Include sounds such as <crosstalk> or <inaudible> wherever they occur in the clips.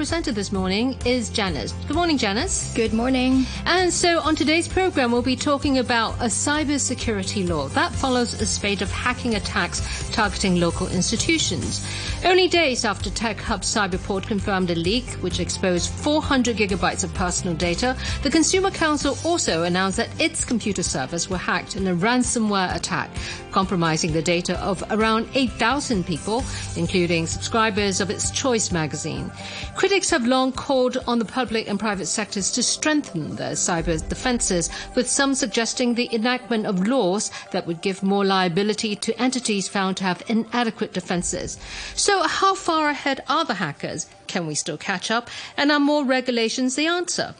presenter this morning is Janice. Good morning, Janice. Good morning. And so on today's program, we'll be talking about a cybersecurity law that follows a spate of hacking attacks targeting local institutions. Only days after Tech Hub Cyberport confirmed a leak which exposed 400 gigabytes of personal data, the Consumer Council also announced that its computer servers were hacked in a ransomware attack, compromising the data of around 8,000 people, including subscribers of its Choice magazine. Critics have long called on the public and private sectors to strengthen their cyber defenses, with some suggesting the enactment of laws that would give more liability to entities found to have inadequate defenses. So, how far ahead are the hackers? Can we still catch up? And are more regulations the answer?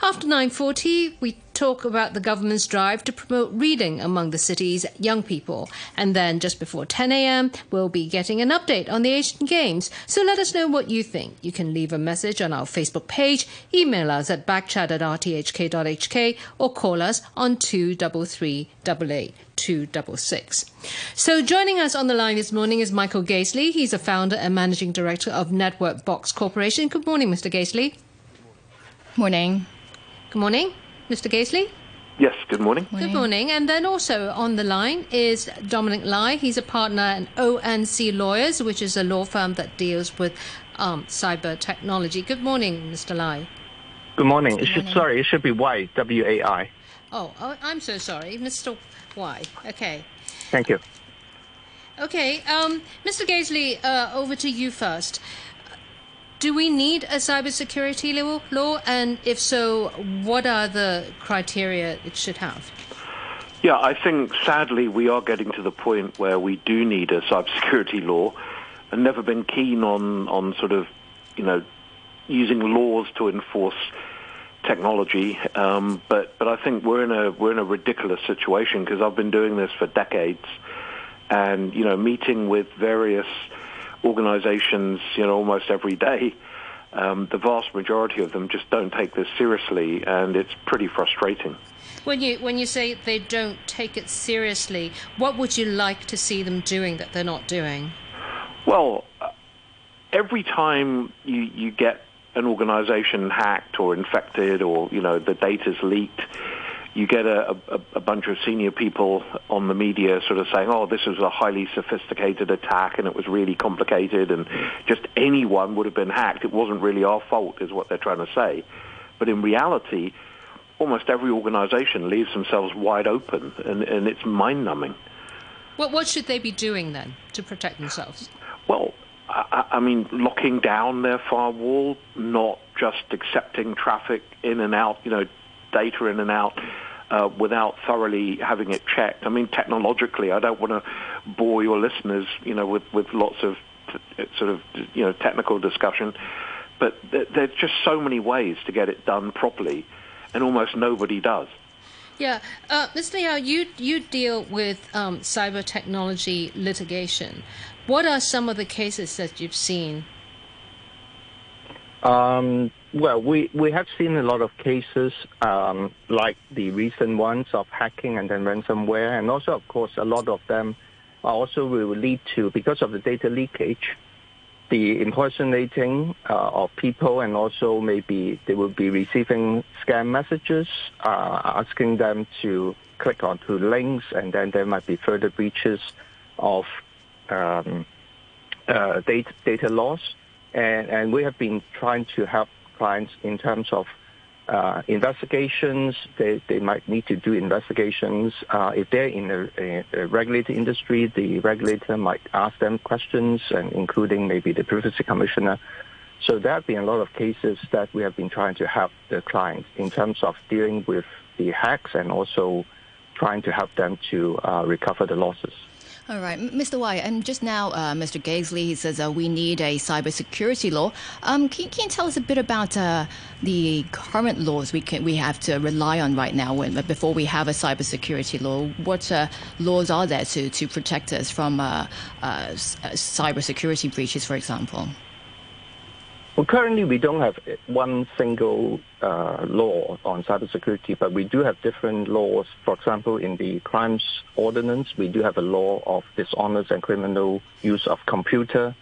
After 9:40, we talk about the government's drive to promote reading among the city's young people. And then just before 10 a.m., we'll be getting an update on the Asian Games. So let us know what you think. You can leave a message on our Facebook page, email us at backchat at rthk.hk, or call us on 23388. 266. So joining us on the line this morning is Michael Gazeley. He's a founder and managing director of Network Box Corporation. Good morning, Mr. Gazeley. Morning. Good morning, Mr. Gazeley. Yes, good morning. morning. Good morning. And then also on the line is Dominic Lai. He's a partner in ONC Lawyers, which is a law firm that deals with um, cyber technology. Good morning, Mr. Lai. Good morning. Good morning. Should, sorry, it should be Wai, W A I. Oh, oh, I'm so sorry, Mr. Wai. Okay. Thank you. Okay, um, Mr. Gazeley, uh, over to you first. Do we need a cybersecurity law? And if so, what are the criteria it should have? Yeah, I think sadly we are getting to the point where we do need a cybersecurity law. I've never been keen on, on sort of, you know, using laws to enforce technology. Um, but but I think we're in a we're in a ridiculous situation because I've been doing this for decades, and you know, meeting with various organizations, you know, almost every day. Um, the vast majority of them just don't take this seriously, and it's pretty frustrating. When you when you say they don't take it seriously, what would you like to see them doing that they're not doing? Well, uh, every time you you get an organization hacked or infected, or you know the data's leaked, you get a, a, a, bunch of senior people on the media sort of saying, oh, this was a highly sophisticated attack and it was really complicated and just anyone would have been hacked. It wasn't really our fault, is what they're trying to say. But in reality, almost every organization leaves themselves wide open and, and it's mind numbing. What, what should they be doing then to protect themselves? Well, I, I mean, locking down their firewall, not just accepting traffic in and out, you know, data in and out uh, without thoroughly having it checked. I mean, technologically, I don't want to bore your listeners, you know, with, with lots of t- sort of, you know, technical discussion, but th- there's just so many ways to get it done properly, and almost nobody does. Yeah, uh, Mr. Liao, you you deal with um, cyber technology litigation. What are some of the cases that you've seen? Um, well, we, we have seen a lot of cases um, like the recent ones of hacking and then ransomware, and also, of course, a lot of them also will lead to, because of the data leakage, the impersonating uh, of people, and also maybe they will be receiving scam messages uh, asking them to click onto links, and then there might be further breaches of um, uh, data, data loss. And, and we have been trying to help clients in terms of uh, investigations. They, they might need to do investigations. Uh, if they're in a, a, a, regulated industry, the regulator might ask them questions, and including maybe the privacy commissioner. So there have been a lot of cases that we have been trying to help the clients in terms of dealing with the hacks and also trying to help them to uh, recover the losses. All right, Mr. Wai, and just now, uh, Mr. Gazeley he says uh, we need a cybersecurity law. Um, can, can, you tell us a bit about uh, the current laws we can we have to rely on right now when, before we have a cybersecurity law? What uh, laws are there to, to protect us from uh, uh, cybersecurity breaches, for example? Well, currently we don't have one single uh, law on cybersecurity, but we do have different laws. For example, in the crimes ordinance, we do have a law of dishonest and criminal use of computer.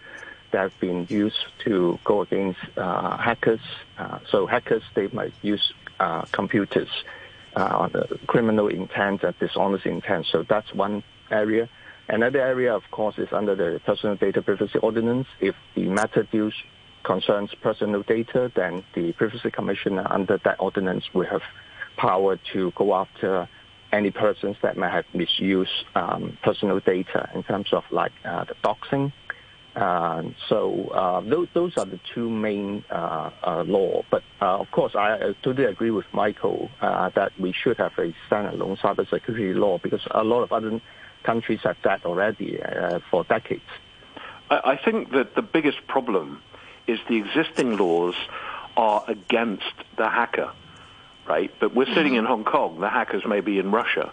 that have been used to go against uh, hackers. Uh, so hackers, they might use uh, computers uh, on criminal intent and dishonest intent. So that's one area. Another area, of course, is under the Personal Data Privacy Ordinance. If the matter deals concerns personal data, then the Privacy Commissioner under that ordinance will have power to go after any persons that may have misused um, personal data in terms of like uh, the doxing. Uh, so uh, those, those are the two main uh, uh, law. But uh, of course, I, totally agree with Michael that we should have a standalone cybersecurity law because a lot of other countries have that already for decades. I think that the biggest problem is the existing laws are against the hacker right? But we're sitting mm-hmm. in Hong Kong. The hackers may be in Russia,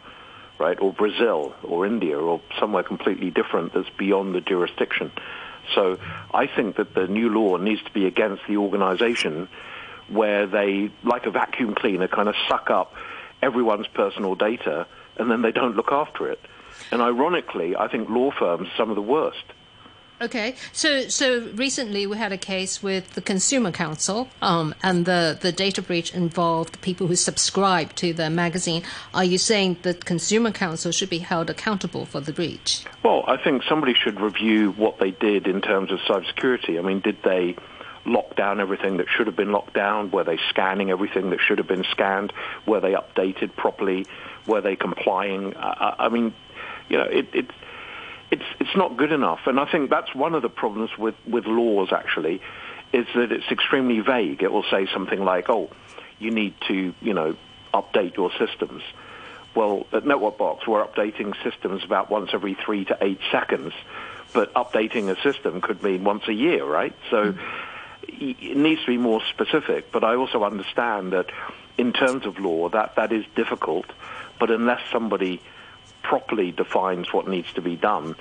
right, or Brazil, or India, or somewhere completely different that's beyond the jurisdiction. So I think that the new law needs to be against the organization where they, like a vacuum cleaner, kind of suck up everyone's personal data and then they don't look after it. And ironically, I think law firms are some of the worst. Okay, so so recently we had a case with the Consumer Council, um, and the, the data breach involved people who subscribe to the magazine. Are you saying that Consumer Council should be held accountable for the breach? Well, I think somebody should review what they did in terms of cybersecurity. I mean, did they lock down everything that should have been locked down? Were they scanning everything that should have been scanned? Were they updated properly? Were they complying? I, I mean, you know, it, it's it's not good enough. And I think that's one of the problems with with laws actually, is that it's extremely vague. It will say something like, "Oh, you need to you know update your systems." Well, at Network Box, we're updating systems about once every three to eight seconds, but updating a system could mean once a year, right? So. Mm-hmm. It needs to be more specific, but I also understand that in terms of law, that, that is difficult. But unless somebody properly defines what needs to be done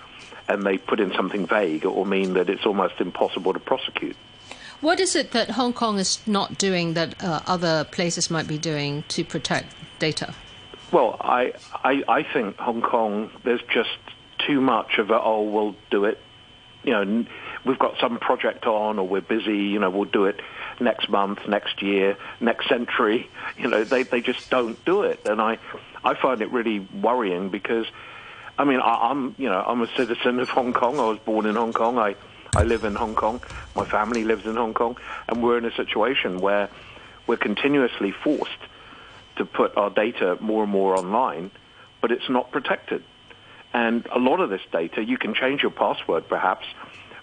and they put in something vague, it will mean that it's almost impossible to prosecute. What is it that Hong Kong is not doing that uh, other places might be doing to protect data? Well, I, I, I think Hong Kong, there's just too much of a, oh, we'll do it. You know, we've got some project on or we're busy, you know, we'll do it next month, next year, next century. <laughs> You know, they, they just don't do it. And I, I find it really worrying because, I mean, I, I'm you know I'm a citizen of Hong Kong. I was born in Hong Kong. I I live in Hong Kong. My family lives in Hong Kong, and we're in a situation where we're continuously forced to put our data more and more online, but it's not protected. And a lot of this data, you can change your password perhaps,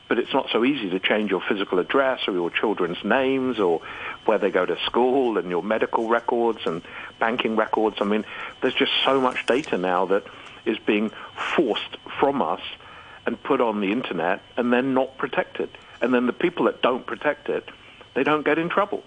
but it's not so easy to change your physical address or your children's names or where they go to school and your medical records and banking records. I mean, there's just so much data now that is being forced from us and put on the internet and then not protected. And then the people that don't protect it, they don't get in trouble.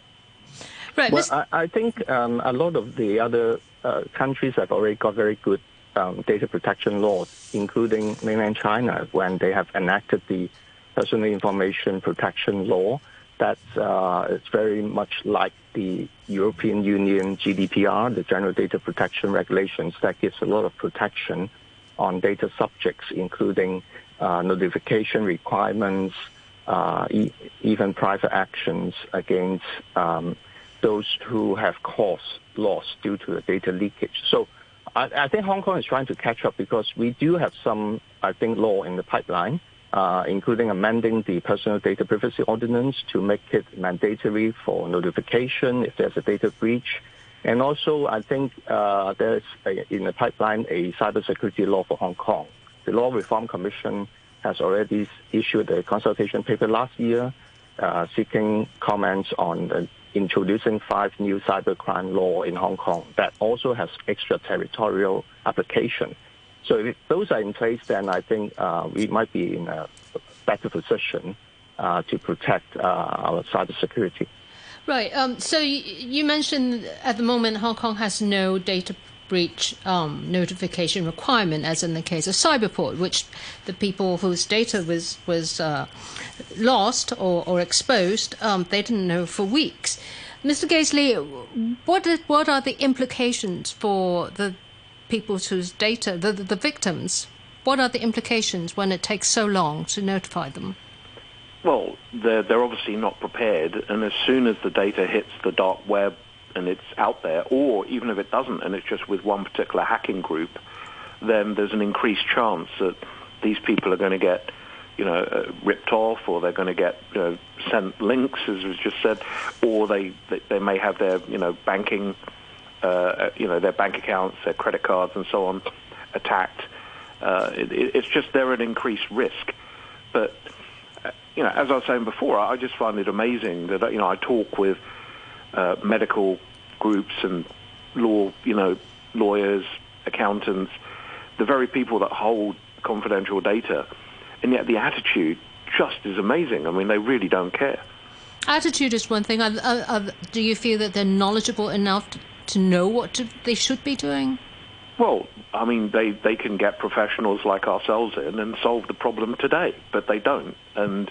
Right. Well, I, I, think um, a lot of the other uh, countries have already got very good um, data protection laws, including mainland China, when they have enacted the personal information protection law that uh, is very much like the European Union GDPR, the General Data Protection Regulations, that gives a lot of protection on data subjects, including uh, notification requirements, uh, e- even private actions against um, those who have caused loss due to the data leakage. So I, I think Hong Kong is trying to catch up because we do have some, I think, law in the pipeline uh, including amending the Personal Data Privacy Ordinance to make it mandatory for notification if there's a data breach. And also, I think uh, there's a, in the pipeline a cybersecurity law for Hong Kong. The Law Reform Commission has already issued a consultation paper last year uh, seeking comments on introducing five new cybercrime law in Hong Kong that also has extraterritorial application. So if those are in place, then I think uh, we might be in a better position uh, to protect uh, our cybersecurity. Right. Um, so you mentioned at the moment Hong Kong has no data breach um, notification requirement, as in the case of Cyberport, which the people whose data was was uh, lost or, or exposed, um, they didn't know for weeks. Mr. Gazeley, what what are the implications for the people whose data, the, the victims, what are the implications when it takes so long to notify them? Well, they're, they're obviously not prepared, and as soon as the data hits the dark web and it's out there, or even if it doesn't and it's just with one particular hacking group, then there's an increased chance that these people are going to get, you know, uh, ripped off, or they're going to get you know, sent links, as was just said, or they they may have their you know banking, uh, you know, their bank accounts, their credit cards, and so on attacked. Uh, it, it's just they're at increased risk, but you know, as I was saying before, I just find it amazing that you know I talk with uh, medical groups and law, you know, lawyers, accountants, the very people that hold confidential data, and yet the attitude just is amazing. I mean, they really don't care. Attitude is one thing. do you feel that they're knowledgeable enough to, know what to, they should be doing? Well, I mean, they, they can get professionals like ourselves in and solve the problem today, but they don't. And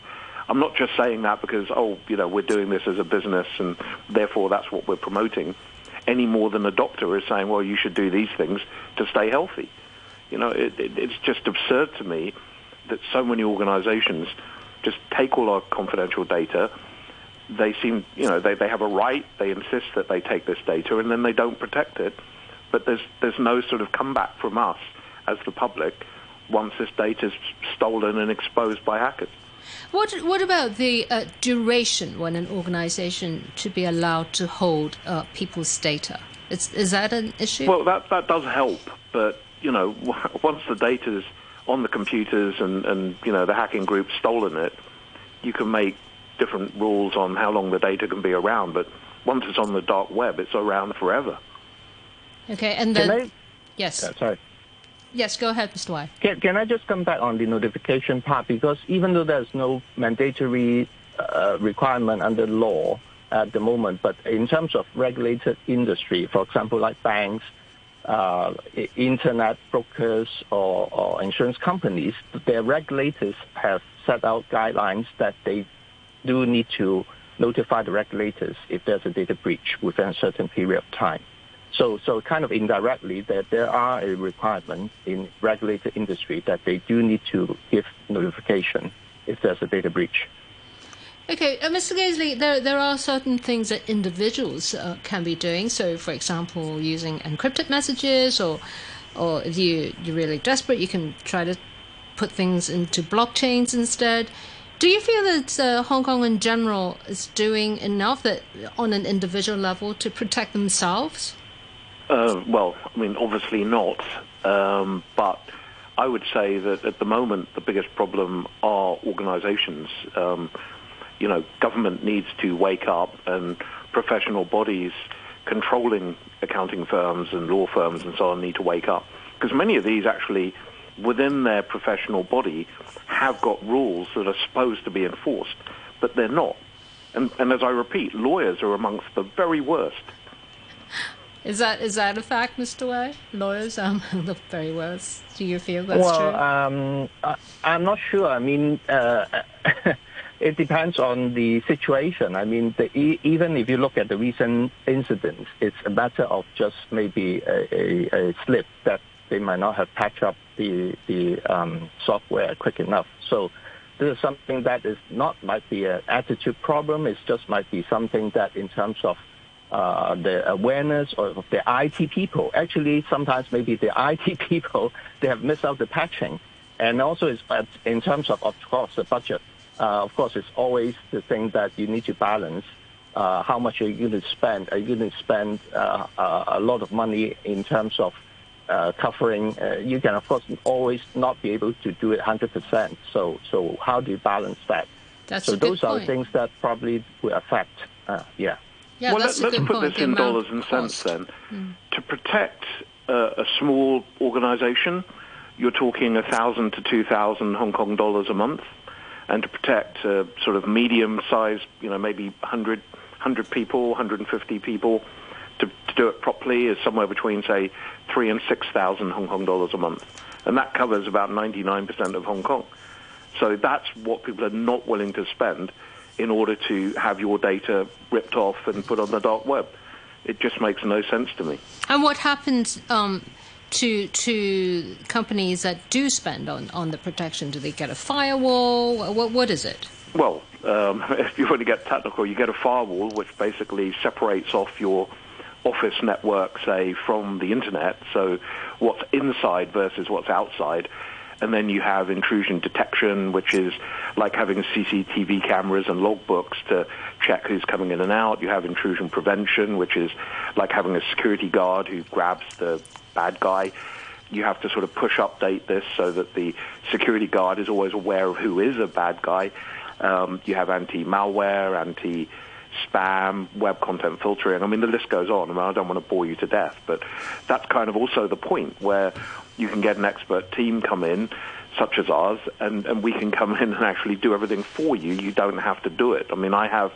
I'm not just saying that because, oh, you know, we're doing this as a business and therefore that's what we're promoting, any more than a doctor is saying, well, you should do these things to stay healthy. You know, it, it, it's just absurd to me that so many organizations just take all our confidential data. They seem, you know, they, they have a right, they insist that they take this data, and then they don't protect it but there's there's no sort of comeback from us as the public once this data is stolen and exposed by hackers. What what about the uh, duration when an organisation should be allowed to hold uh, people's data? Is, is that an issue? Well, that that does help, but you know, <laughs> once the data's on the computers and and you know the hacking group's stolen it, you can make different rules on how long the data can be around. But once it's on the dark web, it's around forever. Okay, and then I, yes, uh, sorry. Yes, go ahead, Mr. Wai. Can, can I just come back on the notification part because even though there's no mandatory uh, requirement under law at the moment, but in terms of regulated industry, for example, like banks, uh, internet brokers, or, or insurance companies, their regulators have set out guidelines that they do need to notify the regulators if there's a data breach within a certain period of time. So, so kind of indirectly that there are a requirement in regulated industry that they do need to give notification if there's a data breach. Okay, uh, Mr. Gazeley, there, there are certain things that individuals uh, can be doing. So, for example, using encrypted messages, or, or if you, you're really desperate, you can try to put things into blockchains instead. Do you feel that uh, Hong Kong in general is doing enough that on an individual level to protect themselves? Uh, well, I mean, obviously not. Um, but I would say that at the moment, the biggest problem are organizations. Um, you know, government needs to wake up and professional bodies controlling accounting firms and law firms and so on need to wake up. Because many of these actually, within their professional body, have got rules that are supposed to be enforced, but they're not. And, and as I repeat, lawyers are amongst the very worst. Is that is that a fact, Mr. Wai? Lawyers um, the very worst. Do you feel that's well, true? Well, um, I'm not sure. I mean, uh, <laughs> it depends on the situation. I mean, the, even if you look at the recent incidents, it's a matter of just maybe a, a, a slip that they might not have patched up the the um, software quick enough. So this is something that is not might be an attitude problem. It just might be something that in terms of uh, the awareness of the IT people. Actually, sometimes maybe the <laughs> IT people, they have missed out the patching. And also, it's, in terms of, of course, the budget. Uh, of course, it's always the thing that you need to balance. Uh, how much are you going to spend? Are you going to spend uh, uh, a lot of money in terms of uh, covering? you can, of course, always not be able to do it 100%. So, so how do you balance that? That's so those are point. things that probably will affect. yeah. Yeah, well, let, us put point, this in dollars and cents then. Mm. To protect uh, a small organization, you're talking a thousand to two thousand Hong Kong dollars a month, and to protect a sort of medium-sized, you know, maybe 100, 100 people, 150 people, to, to do it properly is somewhere between say three and six thousand Hong Kong dollars a month, and that covers about 99% of Hong Kong. So that's what people are not willing to spend in order to have your data ripped off and put on the dark web. It just makes no sense to me. And what happens um, to to companies that do spend on, on the protection? Do they get a firewall? What what is it? Well, um, <laughs> if you want to get technical, you get a firewall which basically separates off your office network, say, from the internet. So what's inside versus what's outside. And then you have intrusion detection, which is like having CCTV cameras and logbooks to check who's coming in and out. You have intrusion prevention, which is like having a security guard who grabs the bad guy. You have to sort of push update this so that the security guard is always aware of who is a bad guy. Um, you have anti-malware, anti spam, web content filtering. I mean, the list goes on. I mean, I don't want to bore you to death, but that's kind of also the point where you can get an expert team come in, such as ours, and, and we can come <laughs> in and actually do everything for you. You don't have to do it. I mean, I have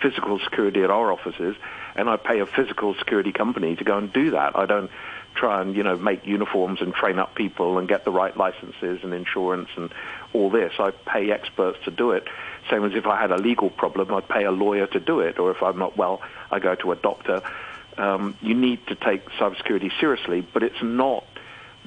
physical security at our offices, and I pay a physical security company to go and do that. I don't try and you know make uniforms and train up people and get the right licenses and insurance and all this. I pay experts to do it. Same as if I had a legal problem, I'd pay a lawyer to do it, or if I'm not well, I go to a doctor. Um, you need to take cybersecurity seriously, but it's not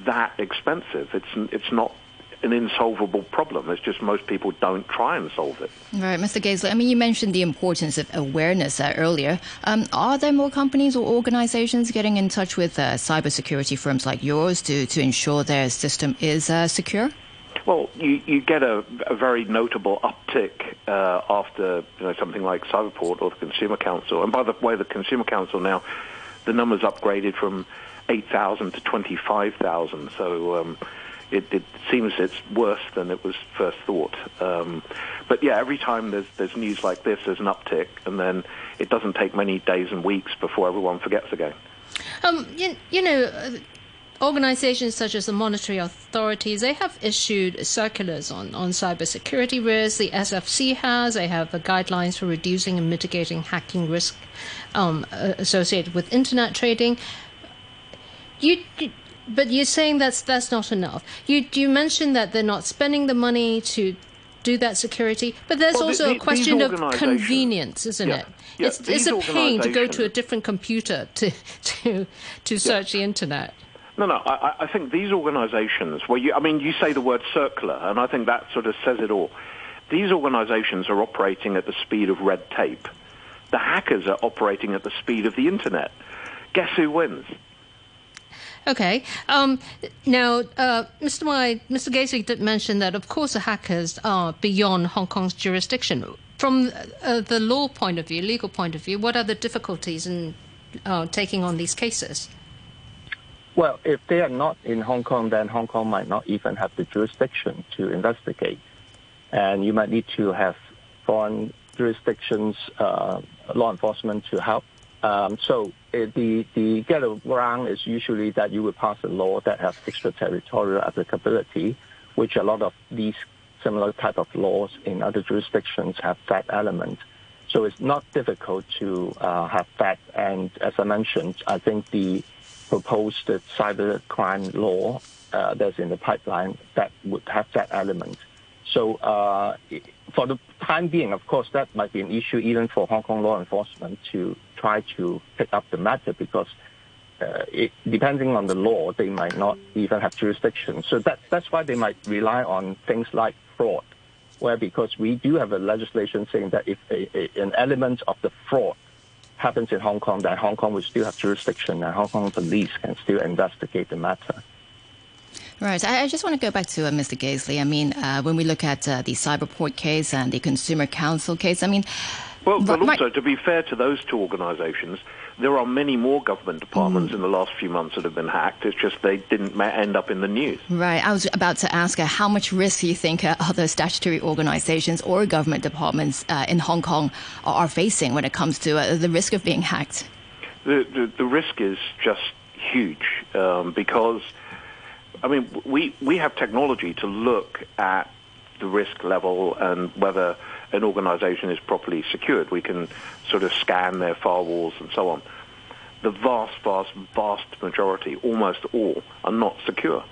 that expensive. It's it's not an insolvable problem. It's just most people don't try and solve it. Right, Mr. Gazeley. I mean, you mentioned the importance of awareness uh, earlier. Um, are there more companies or organizations getting in touch with uh, cybersecurity firms like yours to, to ensure their system is uh, secure? Well, you, you get a, a very notable uptick uh, after you know, something like Cyberport or the Consumer Council. And by the way, the Consumer Council now, the numbers upgraded from 8,000 to 25,000. So um, it, it, seems it's worse than it was first thought. Um, but yeah, every time there's, there's news like this, there's an uptick, and then it doesn't take many days and weeks before everyone forgets again. Um, you, you know, uh, organizations such as the monetary authorities, they have issued circulars on, on cybersecurity risks. The SFC has. They have uh, guidelines for reducing and mitigating hacking risk um, associated with internet trading. You, but you're saying that's that's not enough. You you mentioned that they're not spending the money to do that security, but there's well, also the, a question of convenience, isn't yeah, it? Yeah, it's it's a pain to go to a different computer to <laughs> to to search yeah. the internet. No, no. I, I think these organisations, well, you, I mean, you say the word circular, and I think that sort of says it all. These organisations are operating at the speed of red tape. The hackers are operating at the speed of the internet. Guess who wins? Okay. Um, now, uh, Mr. Wai, Mr. Gazeley did mention that, of course, the hackers are beyond Hong Kong's jurisdiction. From uh, the law point of view, legal point of view, what are the difficulties in uh, taking on these cases? Well, if they are not in Hong Kong, then Hong Kong might not even have the jurisdiction to investigate. And you might need to have foreign jurisdictions, uh, law enforcement to help um, so the the get around is usually that you would pass a law that has extraterritorial applicability, which a lot of these similar type of laws in other jurisdictions have that element. So it's not difficult to uh, have that. And as I mentioned, I think the proposed cyber crime law uh, that's in the pipeline that would have that element. So uh, for the time being, of course, that might be an issue even for Hong Kong law enforcement to try to pick up the matter because uh, it, depending on the law, they might not even have jurisdiction. So that, that's why they might rely on things like fraud, where because we do have a legislation saying that if a, a, an element of the fraud happens in Hong Kong, then Hong Kong will still have jurisdiction and Hong Kong police can still investigate the matter. Right. I, just want to go back to uh, Mr. Gazeley. I mean, uh, when we look at uh, the Cyberport case and the Consumer Council case, I mean, well, but also, to be fair to those two organisations, there are many more government departments mm. in the last few months that have been hacked. It's just they didn't end up in the news. Right. I was about to ask uh, how much risk do you think uh, other statutory organisations or government departments uh, in Hong Kong are facing when it comes to uh, the risk of being hacked? The, the, the risk is just huge um, because, I mean, we, we have technology to look at the risk level and whether an organization is properly secured. We can sort of scan their firewalls and so on. The vast, vast, vast majority, almost all, are not secure.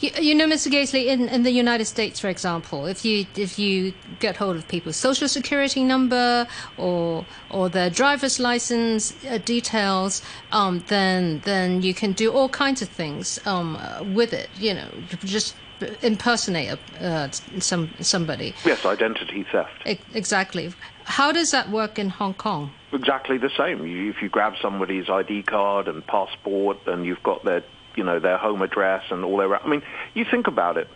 You, you, know, Mr. Gazeley, in, in the United States, for example, if you if you get hold of people's social security number or or their driver's license uh, details, um, then then you can do all kinds of things um, with it. You know, just impersonate uh, some somebody. Yes, identity theft. E- exactly. How does that work in Hong Kong? Exactly the same. You, if you grab somebody's ID card and passport, and you've got their, you know, their home address and all their. I mean, you think about it.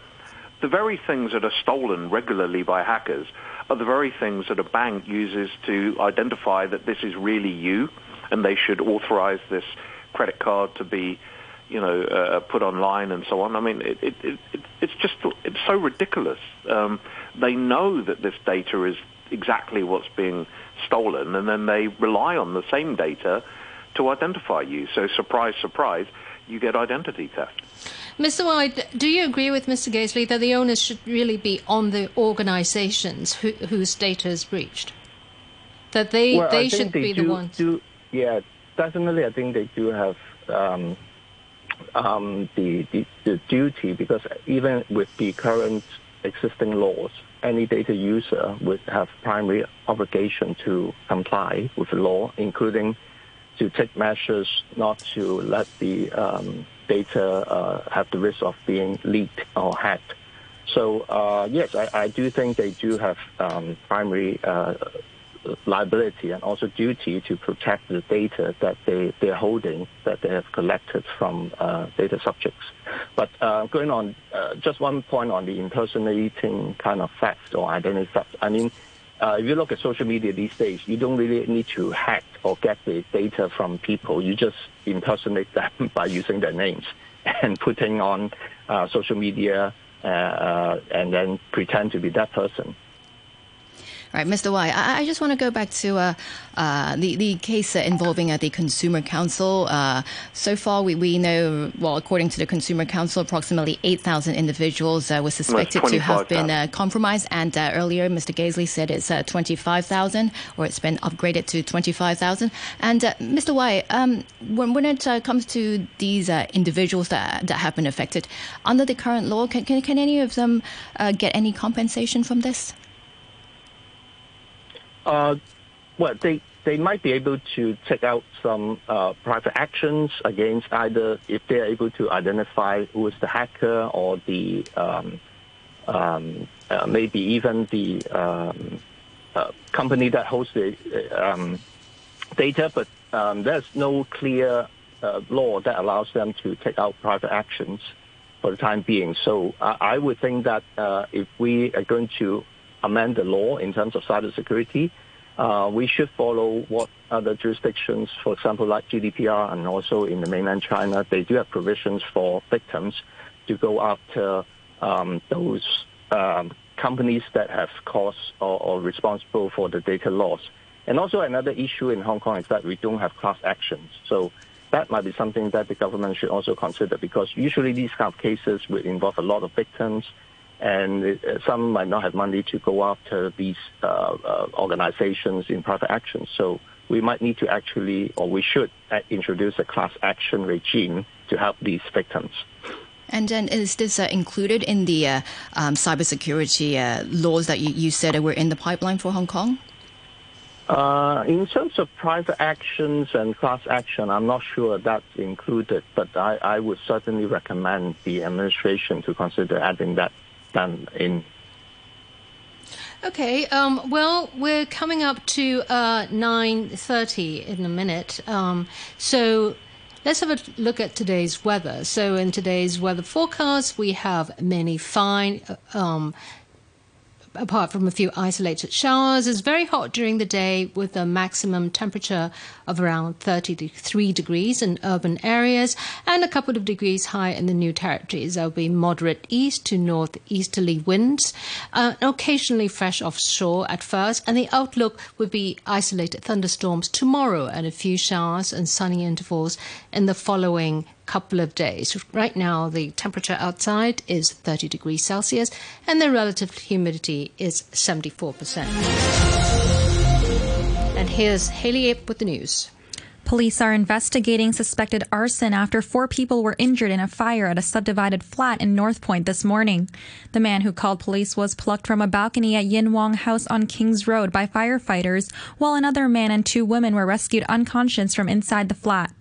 The very things that are stolen regularly by hackers are the very things that a bank uses to identify that this is really you, and they should authorize this credit card to be you know, uh, put online and so on. I mean, it, it, it, it's just it's so ridiculous. Um, they know that this data is exactly what's being stolen, and then they rely on the same data to identify you. So, surprise, surprise, you get identity theft. Mr. Wai, do you agree with Mr. Gazeley that the onus should really be on the organizations who, whose data is breached? That they, well, they should they be do, the ones? Do, yeah, definitely. I think they do have um, um, the, the, the duty because even with the current existing laws, any data user would have primary obligation to comply with the law, including to take measures not to let the um, data uh, have the risk of being leaked or hacked. So uh, yes, I, I, do think they do have um, primary uh, liability and also duty to protect the data that they, they're holding, that they have collected from uh, data subjects. But uh, going on, uh, just one point on the impersonating kind of theft or identity theft. I mean, uh, if you look at social media these days, you don't really need to hack or get the data from people. You just impersonate them <laughs> by using their names and putting on uh, social media uh, and then pretend to be that person. All right, Mr. Wai, I, I just want to go back to uh, uh, the, the case involving uh, the Consumer Council. Uh, so far, we, we know, well, according to the Consumer Council, approximately 8,000 individuals uh, were suspected to have been uh, compromised. And earlier, Mr. Gazeley said it's 25,000, or it's been upgraded to 25,000. And Mr. Wai, um, when, when it comes to these individuals that, that have been affected, under the current law, can, can, can any of them get any compensation from this? Uh, well, they they might be able to take out some uh, private actions against either if they are able to identify who is the hacker or the um, um, uh, maybe even the um, uh, company that hosts the um, data, but um, there's no clear uh, law that allows them to take out private actions for the time being. So I would think that uh, if we are going to amend the law in terms of cybersecurity, uh, we should follow what other jurisdictions, for example, like GDPR and also in the mainland China, they do have provisions for victims to go after um, those um, companies that have caused or, or, responsible for the data loss. And also another issue in Hong Kong is that we don't have class actions. So that might be something that the government should also consider because usually these kind of cases will involve a lot of victims and some might not have money to go after these uh, uh, organizations in private action. So we might need to actually, or we should, uh, introduce a class action regime to help these victims. And then is this uh, included in the uh, um, cybersecurity uh, laws that you, you, said were in the pipeline for Hong Kong? in terms of private actions and class action, I'm not sure that's included, but I, I would certainly recommend the administration to consider adding that done in. Okay. Um, well, we're coming up to uh, nine thirty in a minute. Um, so. Let's have a look at today's weather. So, in today's weather forecast, we have many fine um, apart from a few isolated showers. It's very hot during the day with a maximum temperature of around 33 degrees in urban areas and a couple of degrees high in the new territories. There will be moderate east to northeasterly winds, uh, occasionally fresh offshore at first, and the outlook would be isolated thunderstorms tomorrow and a few showers and sunny intervals in the following couple of days. Right now, the temperature outside is 30 degrees Celsius and the relative humidity is 74%. And here's Haley Ape with the news. Police are investigating suspected arson after four people were injured in a fire at a subdivided flat in North Point this morning. The man who called police was plucked from a balcony at Yin Wong House on Kings Road by firefighters, while another man and two women were rescued unconscious from inside the flat.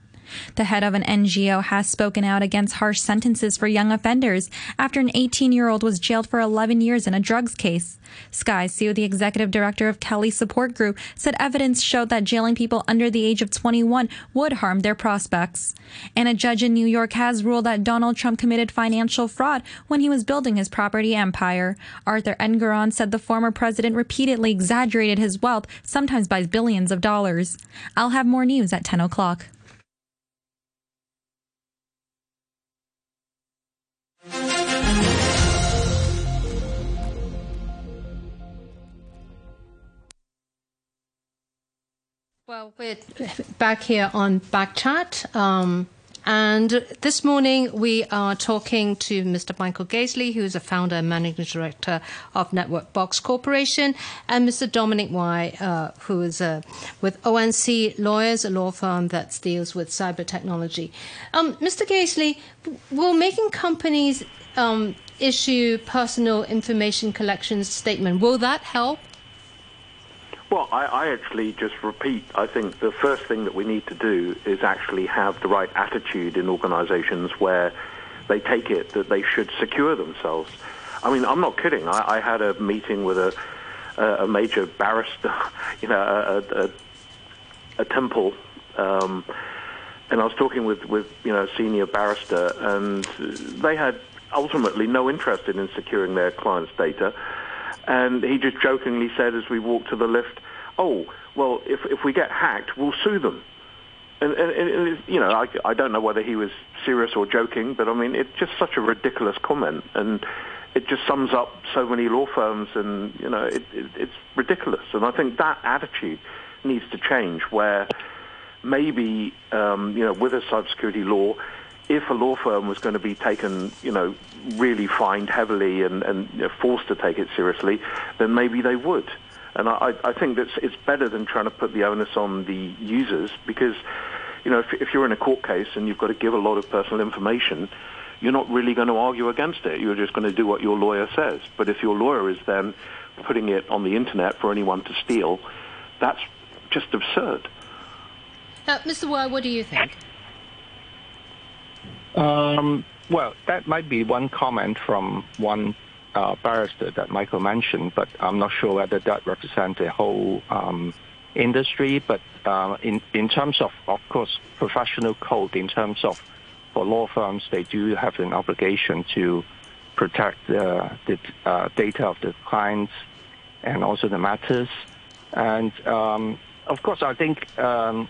The head of an NGO has spoken out against harsh sentences for young offenders after an 18 year old was jailed for 11 years in a drugs case. Sky Hsu, the executive director of Kely Support Group, said evidence showed that jailing people under the age of 21 would harm their prospects. And a judge in New York has ruled that Donald Trump committed financial fraud when he was building his property empire. Arthur Engoron said the former president repeatedly exaggerated his wealth, sometimes by billions of dollars. I'll have more news at 10 o'clock. Well, we're back here on Backchat. Um, and this morning we are talking to Mr. Michael Gazeley, who is a founder and managing director of Network Box Corporation, and Mr. Dominic Wai, uh, who is uh, with ONC Lawyers, a law firm that deals with cyber technology. Um, Mr. Gazeley, will making companies um, issue personal information collection statement, will that help? Well, I, I, actually just repeat, I think the first thing that we need to do is actually have the right attitude in organizations where they take it that they should secure themselves. I mean, I'm not kidding. I, I had a meeting with a, a, a major barrister, <laughs> you know, a, a, a temple, um, and I was talking with, with, you know, a senior barrister, and they had ultimately no interest in securing their clients' data and he just jokingly said as we walked to the lift, "Oh, well, if if we get hacked, we'll sue them." And, and, and you know, I, I don't know whether he was serious or joking, but I mean, it's just such a ridiculous comment, and it just sums up so many law firms, and you know, it, it, it's ridiculous. And I think that attitude needs to change, where maybe um, you know, with a cybersecurity law, if a law firm was going to be taken, you know, really fined heavily and, and you know, forced to take it seriously, then maybe they would. And I, I think that it's better than trying to put the onus on the users because, you know, if, if you're in a court case and you've got to give a lot of personal information, you're not really going to argue against it. You're just going to do what your lawyer says. But if your lawyer is then putting it on the internet for anyone to steal, that's just absurd. Uh, Mr. Wai, what do you think? Um, well, that might be one comment from one uh, barrister that Michael mentioned, but I'm not sure whether that represents the whole um, industry. But uh, in in terms of, of course, professional code, in terms of for law firms, they do have an obligation to protect uh, the uh, data of the clients and also the matters. And um, of course, I think um,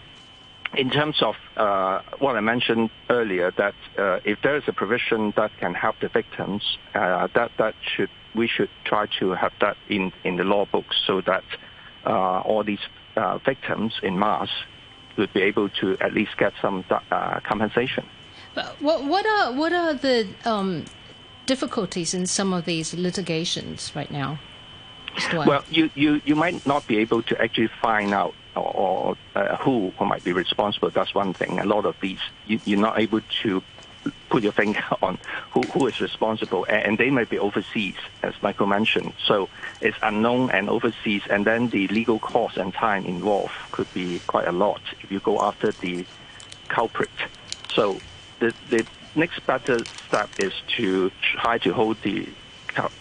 in terms of uh, what I mentioned earlier, that uh, if there is a provision that can help the victims, uh, that that should we should try to have that in in the law books so that uh, all these uh, victims in mass would be able to at least get some uh, compensation. What what are what are the um, difficulties in some of these litigations right now? Well, you, you, you might not be able to actually find out or, uh, who, might be responsible. That's one thing. A lot of these, you, you're not able to put your finger <laughs> on who, who is responsible, and, they might be overseas, as Michael mentioned. So it's unknown and overseas, and then the legal cost and time involved could be quite a lot if you go after the culprit. So the, the next better step is to try to hold the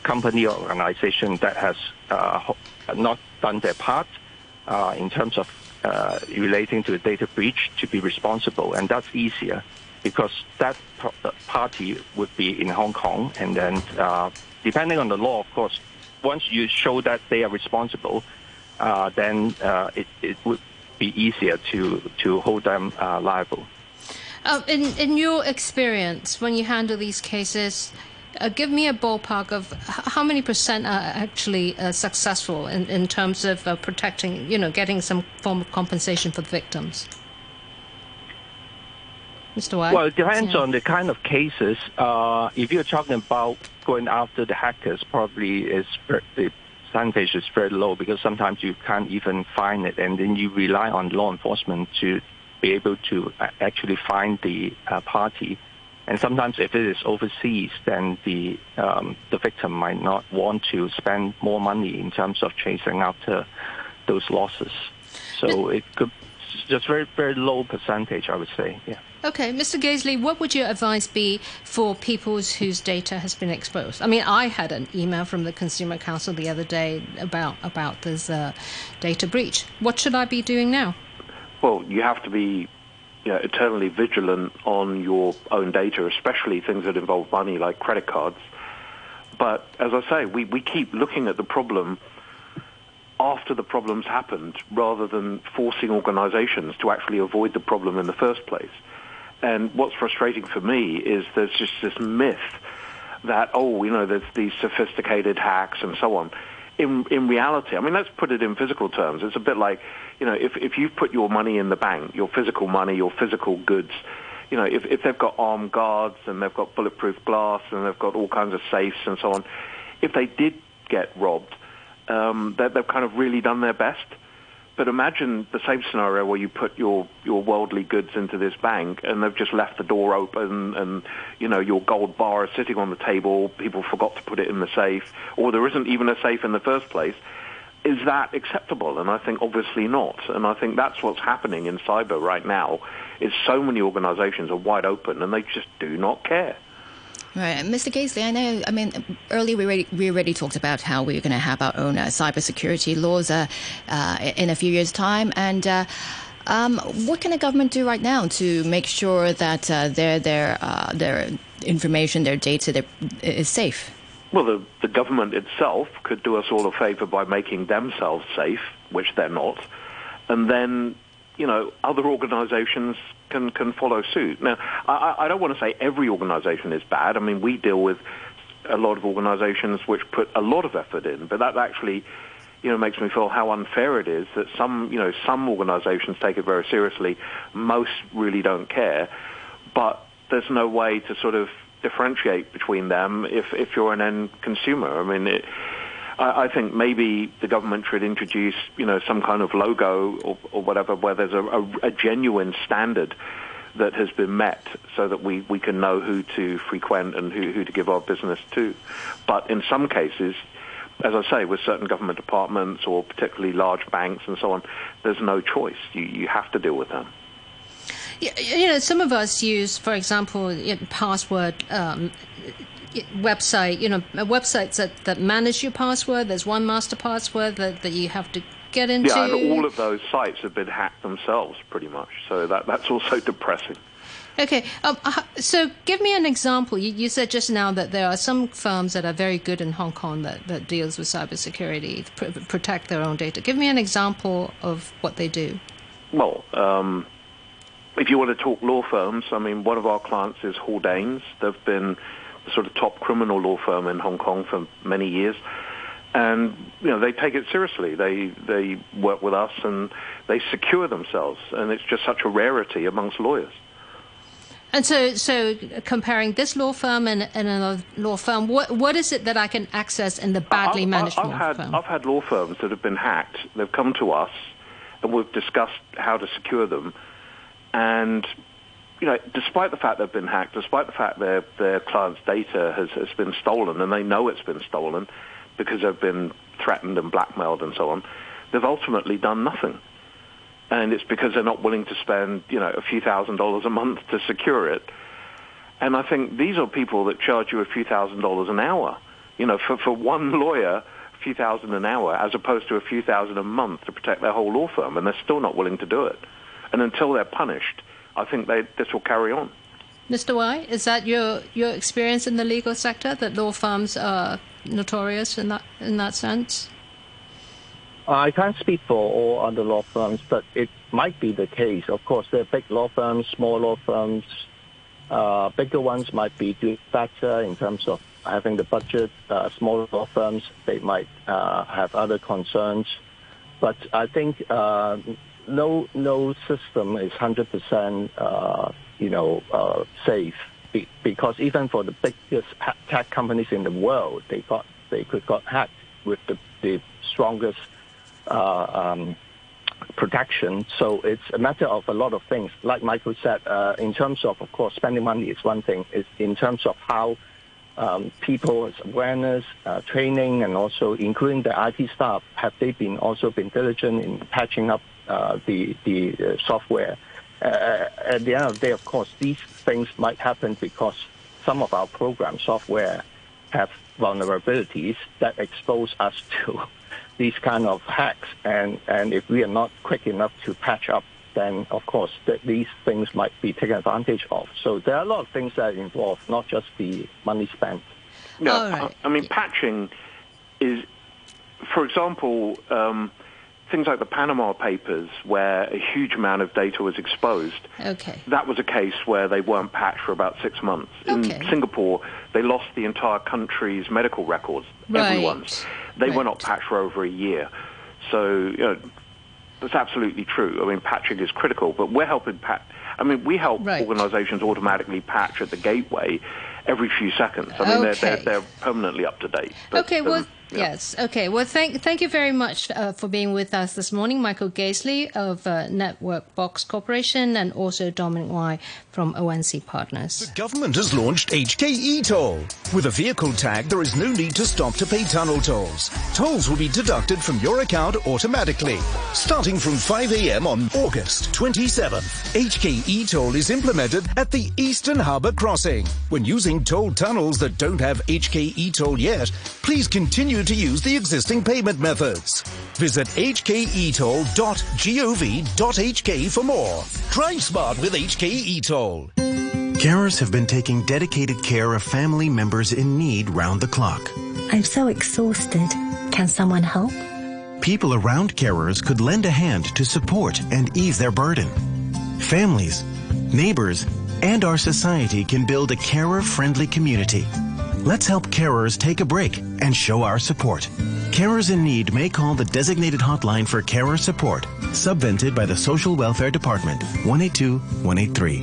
company or organization that has uh, not done their part in terms of uh, relating to a data breach to be responsible, and that's easier because that party would be in Hong Kong, and then uh, depending on the law, of course, once you show that they are responsible, uh, then uh, it, it would be easier to to hold them uh, liable. in in your experience, when you handle these cases, uh, give me a ballpark of how many percent are actually uh, successful in, in terms of uh, protecting, you know, getting some form of compensation for the victims. Mr. Wai? Well, it depends yeah. on the kind of cases. Uh, if you're talking about going after the hackers, probably is the percentage is very low because sometimes you can't even find it, and then you rely on law enforcement to be able to uh, actually find the uh, party and sometimes if it is overseas, then the, um, the victim might not want to spend more money in terms of chasing after those losses. So it could just very very low percentage, I would say. Yeah. Okay, Mr. Gazeley, what would your advice be for people whose data has been exposed? I mean, I had an email from the Consumer Council the other day about about this uh, data breach. What should I be doing now? Well, you have to be you know, eternally vigilant on your own data, especially things that involve money like credit cards. But as I say, we, we keep looking at the problem after the problem's happened rather than forcing organizations to actually avoid the problem in the first place. And what's frustrating for me is there's just this myth that, oh, you know, there's these sophisticated hacks and so on. In, in reality, I mean, let's put it in physical terms. It's a bit like, you know, if, if you put your money in the bank, your physical money, your physical goods, you know, if, if they've got armed guards and they've got bulletproof glass and they've got all kinds of safes and so on, if they did get robbed, um, they've kind of really done their best. But imagine the same scenario where you put your, your worldly goods into this bank and they've just left the door open and, you know, your gold bar is sitting on the table, people forgot to put it in the safe, or there isn't even a safe in the first place. Is that acceptable? And I think obviously not. And I think that's what's happening in cyber right now is so many organizations are wide open and they just do not care. Right, Mr. Gazeley, I know. I mean, earlier we already, we already talked about how we're going to have our own uh, cybersecurity laws uh, uh, in a few years' time, and uh, um, what can the government do right now to make sure that uh, their their uh, their information, their data, is safe? Well, the, the government itself could do us all a favor by making themselves safe, which they're not, and then you know other organizations can can follow suit. Now, I, I don't want to say every organisation is bad. I mean, we deal with a lot of organisations which put a lot of effort in, but that actually, you know, makes me feel how unfair it is that some, you know, some organisations take it very seriously. Most really don't care, but there's no way to sort of differentiate between them if if you're an end consumer. I mean. It, I, I think maybe the government should introduce, you know, some kind of logo or, or whatever where there's a, a, a genuine standard that has been met so that we, we can know who to frequent and who, who to give our business to. But in some cases, as I say, with certain government departments or particularly large banks and so on, there's no choice. You, you have to deal with them. You know, some of us use, for example, password um, website, you know, websites that, that manage your password. There's one master password that, that you have to get into. Yeah, and all of those sites have been hacked themselves, pretty much. So that that's also <laughs> depressing. Okay, um, uh, so give me an example. You, you, said just now that there are some firms that are very good in Hong Kong that, that deals with cybersecurity, pr- protect their own data. Give me an example of what they do. Well, um, if you want to talk law firms, I mean, one of our clients is Haldanes. They've been sort of top criminal law firm in Hong Kong for many years. And you know they take it seriously. They they work with us and they secure themselves, and it's just such a rarity amongst lawyers. And so, so comparing this law firm and, and another law firm, what what is it that I can access in the badly managed I've, law had, firm? I've had law firms that have been hacked. They've come to us, and we've discussed how to secure them. And you know, despite the fact they've been hacked, despite the fact their their clients' data has, has been stolen, and they know it's been stolen because they've been threatened and blackmailed and so on, they've ultimately done nothing. And it's because they're not willing to spend, you know, a few thousand dollars a month to secure it. And I think these are people that charge you a few thousand dollars an hour. You know, for, for one <laughs> lawyer, a few thousand an hour, as opposed to a few thousand a month to protect their whole law firm, and they're still not willing to do it. And until they're punished, I think they, this will carry on. Mr. Wai, is that your, your experience in the legal sector that law firms are notorious in that in that sense? I can't speak for all other law firms, but it might be the case. Of course, there are big law firms, small law firms. Uh, bigger ones might be doing better in terms of having the budget. Uh, smaller law firms, they might uh, have other concerns. But I think uh, no no system is 100% uh, you know uh, safe Be- because even for the biggest tech companies in the world, they got they could got hacked with the, the strongest uh, um, protection. So it's a matter of a lot of things. Like Michael said, uh, in terms of of course spending money is one thing. It's in terms of how um, people's awareness, uh, training, and also including the IT staff, have they been also been diligent in patching up the the uh, software. Uh, at the end of the day, of course, these things might happen because some of our program software have vulnerabilities that expose us <laughs> to these kind of hacks. And, and if we are not quick enough to patch up, then of course th- these things might be taken advantage of. So there are a lot of things that are involved, not just the money spent. No, All right. I, I mean, patching is, for example, um, things like the Panama Papers, where a huge amount of data was exposed. Okay. That was a case where they weren't patched for about six months. In Okay. Singapore, they lost the entire country's medical records, Right. everyone's. They were not patched for over a year. So, you know, that's absolutely true. I mean, patching is critical, but we're helping patch. I mean, we help Right. organizations automatically patch at the gateway every few seconds. I mean, they're, they're, they're permanently up to date. But, Okay, well, um, yeah. yes. Okay, well, thank thank you very much uh, for being with us this morning, Michael Gazeley of uh, Network Box Corporation, and also Dominic Wai from ONC Partners. The government has launched HKeToll. With a vehicle tag, there is no need to stop to pay tunnel tolls. Tolls will be deducted from your account automatically. Starting from 5 a.m. on August 27th, HKeToll is implemented at the Eastern Harbour Crossing. When using toll tunnels that don't have HKeToll yet, please continue to use the existing payment methods. Visit hketoll.gov.hk for more. Drive smart with HKeToll. Carers have been taking dedicated care of family members in need round the clock. I'm so exhausted. Can someone help? People around carers could lend a hand to support and ease their burden. Families, neighbors, and our society can build a carer-friendly community. Let's help carers take a break and show our support. Carers in need may call the designated hotline for carer support, subvented by the Social Welfare Department, 182 183.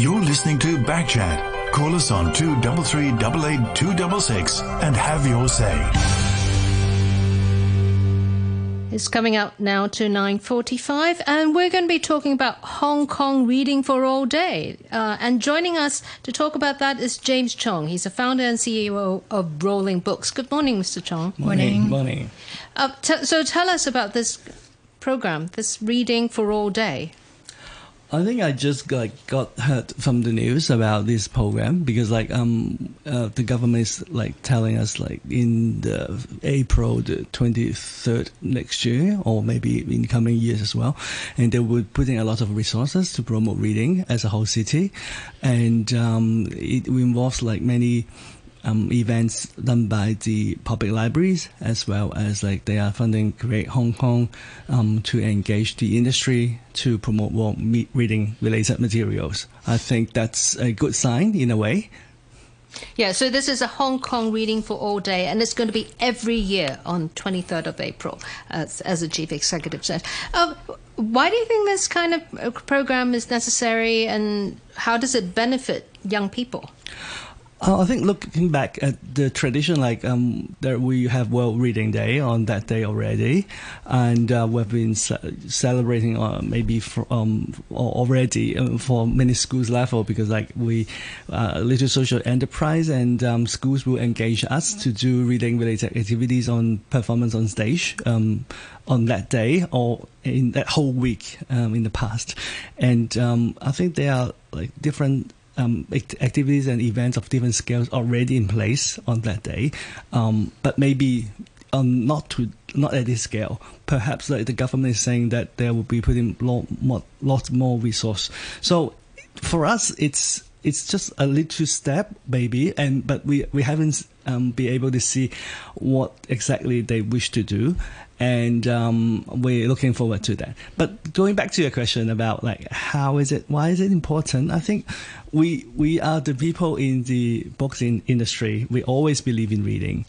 You're listening to Backchat. Call us on 233 266 and have your say. It's coming up now to 9.45 and we're going to be talking about Hong Kong reading for all day. Uh, and joining us to talk about that is James Chong. He's the founder and CEO of Rolling Books. Good morning, Mr. Chong. Morning. Morning. Uh, t- so tell us about this program, this reading for all day. I think I just like got heard from the news about this program because like um uh, the government is like telling us like in the April the twenty third next year or maybe in coming years as well, and they were putting a lot of resources to promote reading as a whole city, and um, it involves like many um, events done by the public libraries as well as like they are funding Create Hong Kong um, to engage the industry to promote more reading related materials. I think that's a good sign in a way. Yeah, so this is a Hong Kong reading for all day, and it's going to be every year on 23rd of April, as, as the chief executive said. Uh, why do you think this kind of uh, program is necessary, and how does it benefit young people? Uh, I think looking back at the tradition, like um, there we have World Reading Day on that day already, and uh, we've been ce- celebrating uh, maybe for, um, already uh, for many schools level because like we uh, little social enterprise and um, schools will engage us to do reading related activities on performance on stage um, on that day or in that whole week um, in the past, and um, I think there are like different um, activities and events of different scales already in place on that day, um, but maybe um, not to not at this scale. Perhaps like the government is saying that they will be putting lot more, lots more resource. So for us, it's it's just a little step, maybe, and but we we haven't um, be able to see what exactly they wish to do, and um, we're looking forward to that. But going back to your question about like how is it, why is it important? I think we we are the people in the boxing industry. We always believe in reading,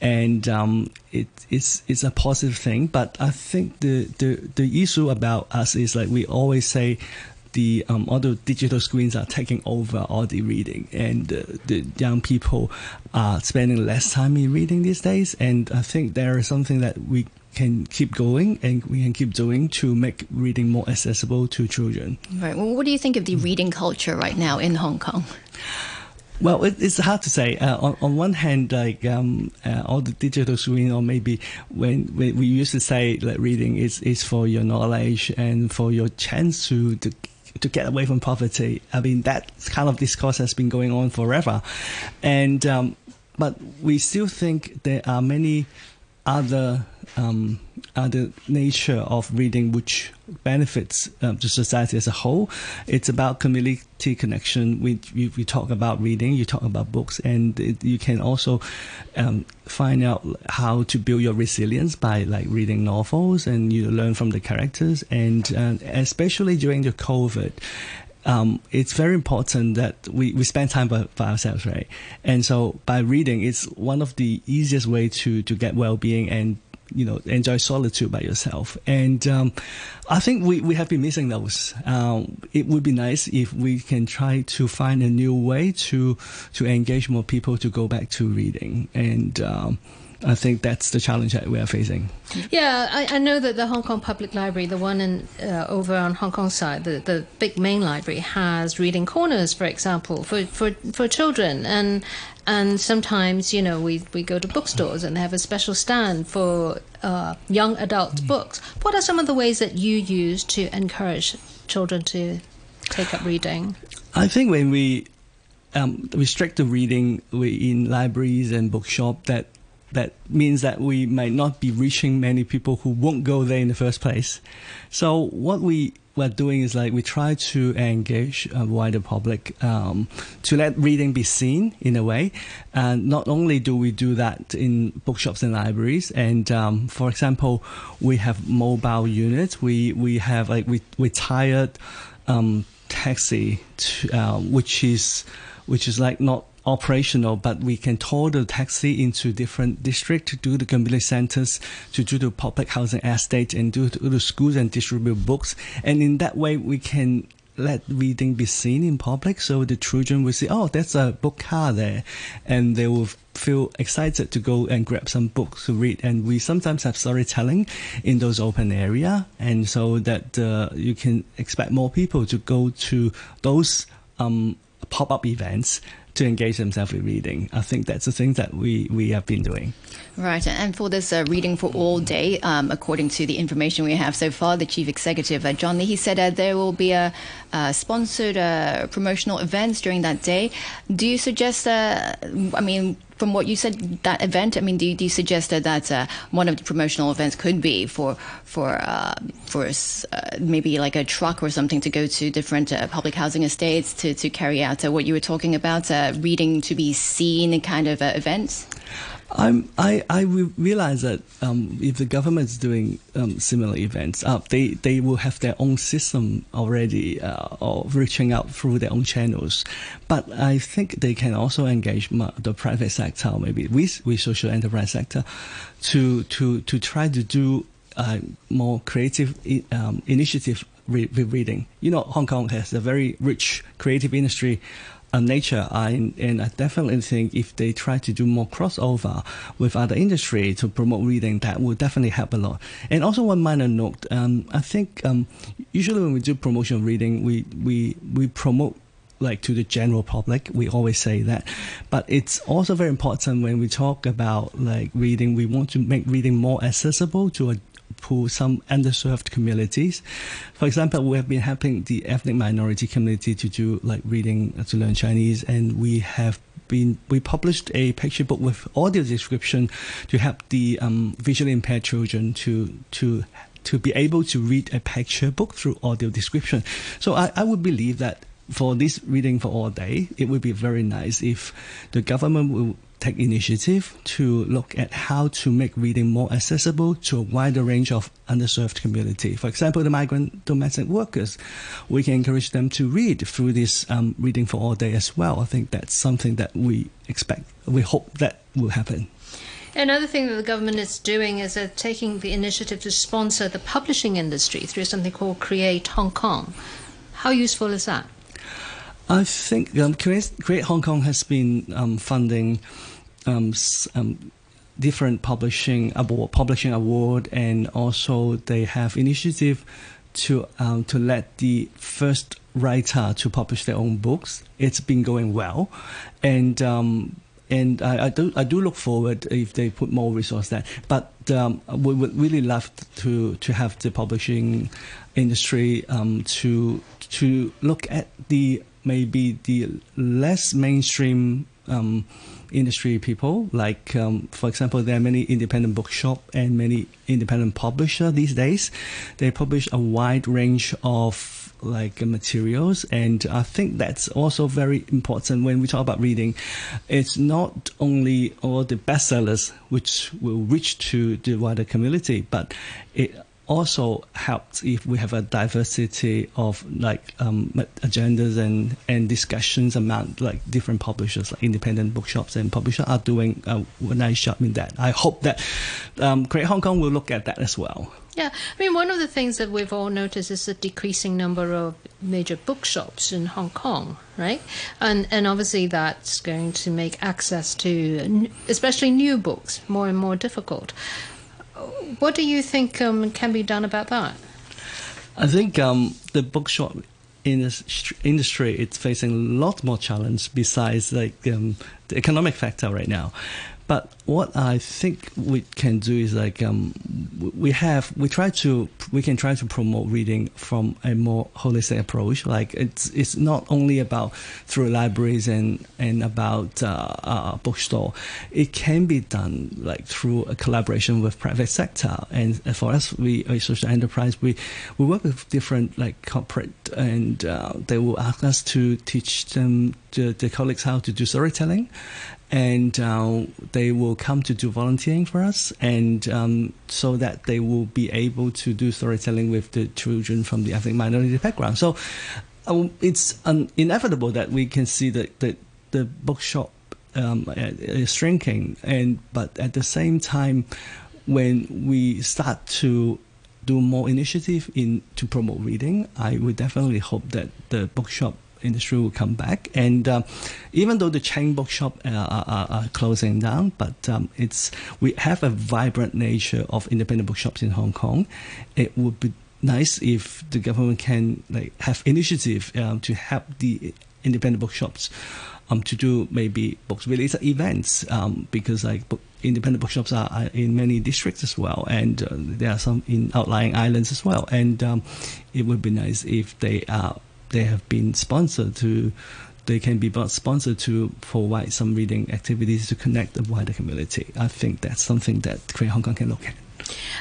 and um, it, it's it's a positive thing. But I think the, the the issue about us is like we always say the um, all the digital screens are taking over all the reading, and uh, the young people are spending less time in reading these days. And I think there is something that we can keep going and we can keep doing to make reading more accessible to children. Right. Well, what do you think of the reading culture right now in Hong Kong? Well, it, it's hard to say. Uh, on, on one hand, like um, uh, all the digital screen, or maybe when, when, we used to say that reading is, is for your knowledge and for your chance to, to to get away from poverty. I mean, that kind of discourse has been going on forever, and um, but we still think there are many other um, other nature of reading which benefits um, the society as a whole. It's about community connection. We, we talk about reading, you talk about books, and it, you can also um, find out how to build your resilience by like reading novels, and you learn from the characters. And uh, especially during the COVID, um, it's very important that we, we spend time by, by, ourselves, right? And so by reading, it's one of the easiest way to, to get well-being and you know enjoy solitude by yourself. And um, i think we, we have been missing those. Um, it would be nice if we can try to find a new way to to engage more people to go back to reading. And um, I think that's the challenge that we are facing. Yeah, I, I know that the Hong Kong Public Library, the one in, uh, over on Hong Kong side, the, the big main library, has reading corners, for example, for, for, for children. And and sometimes, you know, we, we go to bookstores and they have a special stand for uh, young adult mm. books. What are some of the ways that you use to encourage children to take up reading? I think when we um, restrict the reading in libraries and bookshop, that that means that we might not be reaching many people who won't go there in the first place. So what we we're doing is like we try to engage a wider public um, to let reading be seen in a way. And not only do we do that in bookshops and libraries, and um, for example, we have mobile units. We we have like we we tired um, taxi, to, uh, which is which is like not operational, but we can tow the taxi into different districts to do the community centers, to do the public housing estate, and do, the schools and distribute books. And in that way, we can let reading be seen in public so the children will see, oh, there's a book car there. And they will feel excited to go and grab some books to read. And we sometimes have storytelling in those open area. And so that uh, you can expect more people to go to those um, pop-up events to engage themselves with reading. I think that's the thing that we, we have been doing. Right, and for this uh, reading for all day, um, according to the information we have so far, the chief executive uh, John Lee he said uh, there will be a, sponsored uh, promotional events during that day. Do you suggest? Uh, I mean, from what you said, that event. I mean, do you, do you suggest that uh, one of the promotional events could be for for uh, for uh, maybe like a truck or something to go to different uh, public housing estates to to carry out what you were talking about, reading to be seen kind of events? I'm, I, I realize that um, if the government is doing um, similar events, uh, they, they will have their own system already uh, of reaching out through their own channels. But I think they can also engage the private sector, maybe with, with social enterprise sector, to, to, to try to do uh, more creative um, initiative with reading. You know, Hong Kong has a very rich creative industry nature. I, and I definitely think if they try to do more crossover with other industry to promote reading, that will definitely help a lot. And also one minor note, um, I think um, usually when we do promotion of reading, we, we, we promote like to the general public. We always say that, but it's also very important when we talk about like reading. We want to make reading more accessible to a to some underserved communities. For example, we have been helping the ethnic minority community to do like reading uh, to learn Chinese, and we have been we published a picture book with audio description to help the um, visually impaired children to to to be able to read a picture book through audio description. So I, I would believe that for this reading for all day, it would be very nice if the government will take initiative to look at how to make reading more accessible to a wider range of underserved community. For example, the migrant domestic workers, we can encourage them to read through this um, reading for all day as well. I think that's something that we expect, we hope that will happen. Another thing that the government is doing is uh, taking the initiative to sponsor the publishing industry through something called Create Hong Kong. How useful is that? I think um, Create, Create, Hong Kong has been um, funding um, um, different publishing award, publishing award, and also they have initiative to um, to let the first writer to publish their own books. It's been going well, and um, and I, I, do I do look forward if they put more resource there. But um, we would really love to to have the publishing industry um, to to look at the maybe the less mainstream um, industry people. Like, um, for example, there are many independent bookshop and many independent publisher these days. They publish a wide range of like materials and i think that's also very important when we talk about reading it's not only all the bestsellers which will reach to the wider community but it also helps if we have a diversity of like um, agendas and, and discussions among like different publishers, like independent bookshops and publishers are doing a, a nice job in that. I hope that um, Create Hong Kong will look at that as well. Yeah, I mean, one of the things that we've all noticed is the decreasing number of major bookshops in Hong Kong, right? And and obviously that's going to make access to, especially new books, more and more difficult. What do you think um, can be done about that? I think um, the bookshop industry it's facing a lot more challenge besides like um, the economic factor right now. But what I think we can do is like um, we have we try to we can try to promote reading from a more holistic approach. Like it's it's not only about through libraries and and about uh, uh, bookstore. It can be done like through a collaboration with private sector. And for us, we a social enterprise. We we work with different like corporate and uh, they will ask us to teach them the, the colleagues how to do storytelling and uh, they will come to do volunteering for us, and um, so that they will be able to do storytelling with the children from the ethnic minority background. So um, it's un- inevitable that we can see that the, the bookshop um, is shrinking, and but at the same time, when we start to do more initiative in to promote reading, I would definitely hope that the bookshop industry will come back. And uh, even though the chain bookshop uh, are, are, closing down, but um, it's we have a vibrant nature of independent bookshops in Hong Kong. It would be nice if the government can like have initiative um, to help the independent bookshops um, to do maybe books related events um, because like book, independent bookshops are, are, in many districts as well and uh, there are some in outlying islands as well and um, it would be nice if they are they have been sponsored to they can be sponsored to provide some reading activities to connect the wider community. I think that's something that Create Hong Kong can look at.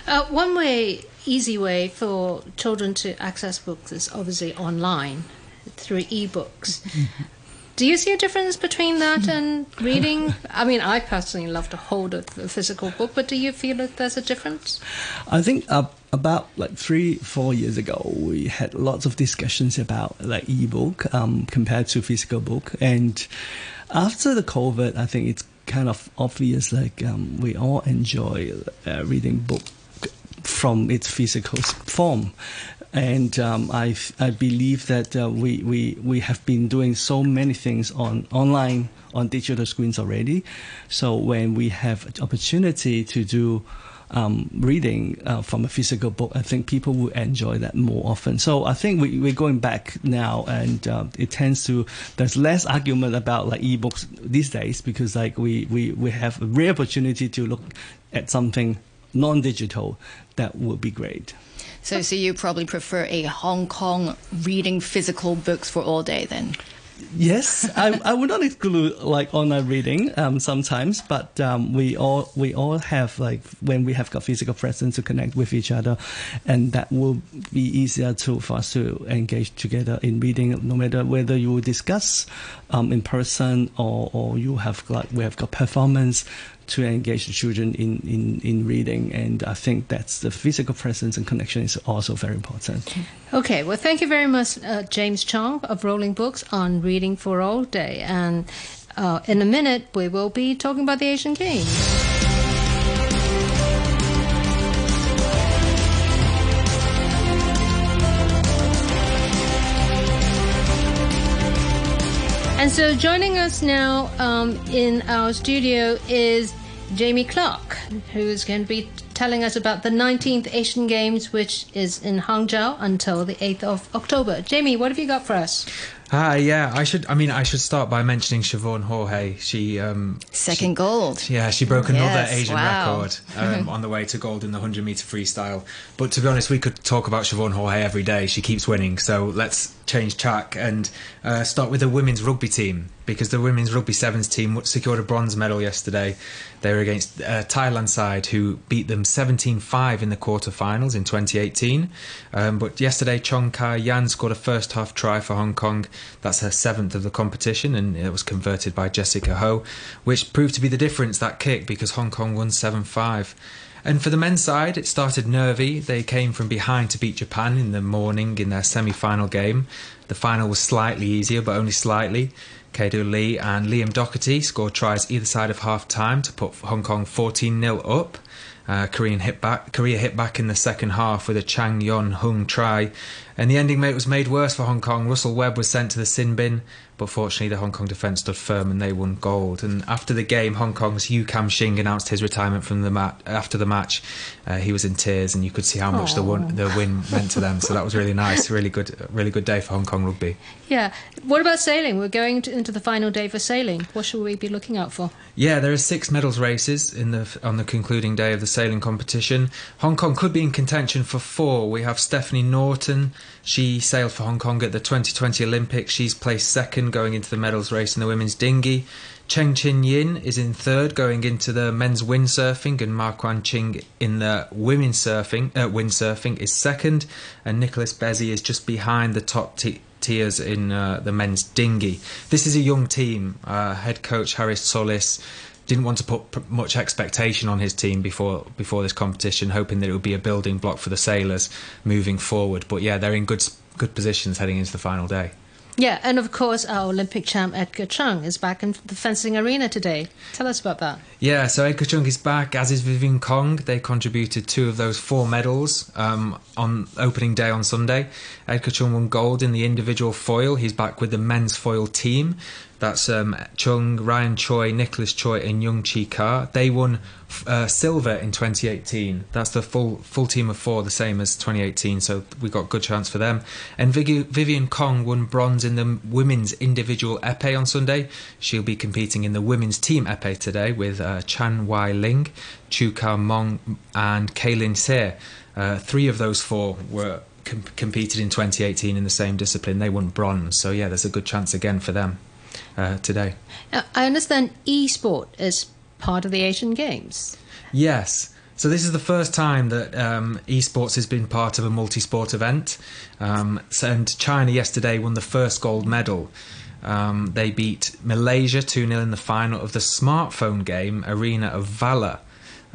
Uh, one way, easy way for children to access books is obviously online through e-books. Do you see a difference between that and reading? I mean, I personally love to hold a, a, physical book, but do you feel that there's a difference? I think uh, about like three, four years ago, we had lots of discussions about like e-book um, compared to physical book, and after the COVID, I think it's kind of obvious like um, we all enjoy uh, reading book from its physical form and um, I, I believe that uh, we, we, we have been doing so many things on online on digital screens already. So when we have opportunity to do um, reading uh, from a physical book, I think people will enjoy that more often. So I think we, we're going back now, and uh, it tends to there's less argument about like ebooks these days because like we, we, we have a rare opportunity to look at something non-digital that would be great. So, so you probably prefer a Hong Kong reading physical books for all day then? Yes, I, I would not exclude like online reading um, sometimes, but um, we all we all have like when we have got physical presence to connect with each other, and that will be easier to for us to engage together in reading. No matter whether you discuss um, in person or, or you have like we have got performance to engage the children in, in, in reading. And I think that's the physical presence and connection is also very important. Okay, well, thank you very much, uh, James Chong of Rolling Books on Reading for All Day. And uh, in a minute, we will be talking about the Asian Games. And so joining us now um, in our studio is Jamie Clark, who is going to be telling us about the 19th Asian Games, which is in Hangzhou until the 8th of October. Jamie, what have you got for us? Ah, uh, yeah. I should. I mean, I should start by mentioning Siobhan Haughey. She um, second she, gold. Yeah, she broke another yes, Asian wow. record um, <laughs> on the way to gold in the hundred meter freestyle. But to be honest, we could talk about Siobhan Haughey every day. She keeps winning. So let's change track and uh, start with the women's rugby team because the women's rugby sevens team secured a bronze medal yesterday. They were against uh, Thailand side who beat them 17-5 in the quarterfinals in 2018. Um, but yesterday, Chong Kai Yan scored a first half try for Hong Kong. That's her seventh of the competition, and it was converted by Jessica Ho, which proved to be the difference that kick because Hong Kong won 7-5. And for the men's side, it started nervy. They came from behind to beat Japan in the morning in their semi final game. The final was slightly easier, but only slightly. Cado Lee and Liam Doherty scored tries either side of half time to put Hong Kong 14 0 up. Uh, Korean hit back, Korea hit back in the second half with a Chang Yon Hung try, and the ending mate was made worse for Hong Kong. Russell Webb was sent to the sin bin, but fortunately the Hong Kong defence stood firm and they won gold. And after the game, Hong Kong's Yu Kam Shing announced his retirement from the mat. After the match, uh, he was in tears, and you could see how much the, won- the win meant to them. So that was really nice, really good, really good day for Hong Kong rugby. Yeah. What about sailing? We're going to, into the final day for sailing. What should we be looking out for? Yeah, there are six medals races in the on the concluding day of the sailing competition. Hong Kong could be in contention for four. We have Stephanie Norton. She sailed for Hong Kong at the 2020 Olympics. She's placed second going into the medals race in the women's dinghy. Cheng Chin Yin is in third going into the men's windsurfing, and Ma Kwan Ching in the women's surfing, uh, windsurfing is second, and Nicholas Bezzi is just behind the top t- tiers in uh, the men's dinghy. This is a young team. Uh, head coach Harris Solis didn't want to put much expectation on his team before before this competition, hoping that it would be a building block for the sailors moving forward. But yeah, they're in good good positions heading into the final day. Yeah, and of course, our Olympic champ Edgar Cheung is back in the fencing arena today. Tell us about that. Yeah, so Edgar Cheung is back, as is Vivian Kong. They contributed two of those four medals um, on opening day on Sunday. Edgar Cheung won gold in the individual foil. He's back with the men's foil team. That's um, Cheung, Ryan Choi, Nicholas Choi, and Yeung Chi Ka. They won uh, silver in 2018. That's the full full team of four, the same as 2018. So we got good chance for them. And Vivian Kong won bronze in the women's individual epee on Sunday. She'll be competing in the women's team epee today with uh, Chan Wai Ling, Chu Ka Mong, and Kaylin Hsieh. Uh, three of those four were com- competed in 2018 in the same discipline. They won bronze. So yeah, there's a good chance again for them uh, today. Now, I understand e-sport is part of the Asian Games. Yes. So this is the first time that um, esports has been part of a multi-sport event. Um, and China yesterday won the first gold medal. Um, they beat Malaysia 2 0 in the final of the smartphone game Arena of Valor.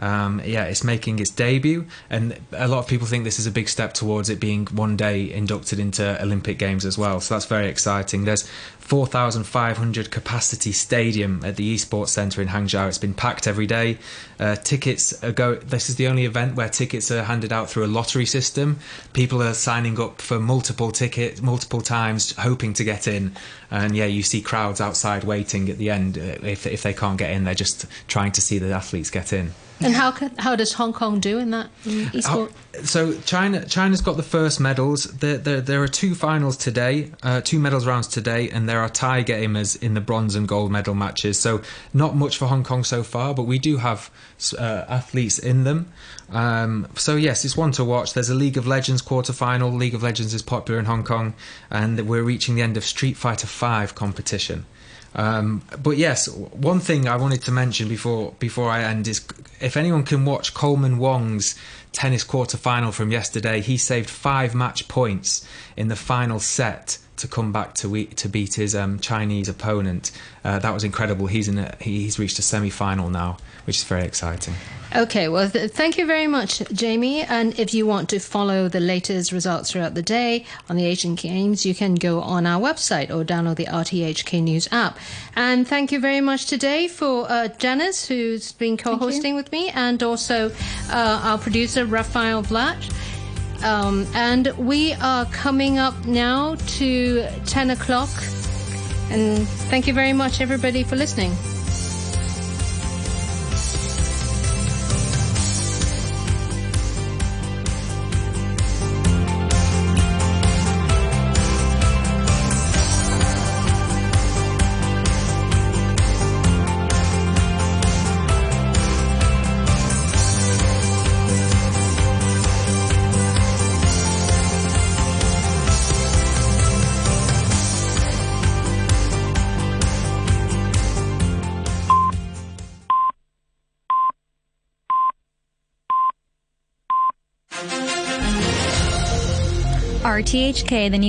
Um, yeah, it's making its debut, and a lot of people think this is a big step towards it being one day inducted into Olympic Games as well. So that's very exciting. There's 4,500 capacity stadium at the Esports Centre in Hangzhou. It's been packed every day. Uh, tickets go. This is the only event where tickets are handed out through a lottery system. People are signing up for multiple tickets, multiple times, hoping to get in. And yeah, you see crowds outside waiting at the end. Uh, if if they can't get in, they're just trying to see the athletes get in. And how how does Hong Kong do in that in esport? so China China's got the first medals. There there, there are two finals today, uh, two medals rounds today, and there are tie gamers in the bronze and gold medal matches. So not much for Hong Kong so far, but we do have uh, athletes in them. Um, so yes, it's one to watch. There's a League of Legends quarter final. League of Legends is popular in Hong Kong, and we're reaching the end of Street Fighter Five competition. Um, but yes, one thing I wanted to mention before before I end is if anyone can watch Coleman Wong's tennis quarter final from yesterday, he saved five match points in the final set to come back to to beat his um, Chinese opponent. Uh, that was incredible. He's in a, he's reached a semi final now, which is very exciting. Okay, well, th- thank you very much, Jamie. And if you want to follow the latest results throughout the day on the Asian Games, you can go on our website or download the RTHK News app. And thank you very much today for uh, Janice, who's been co hosting with me, and also uh, our producer, Raphael Vlach. Um, and we are coming up now to 10 o'clock. And thank you very much, everybody, for listening. RTHK, the news.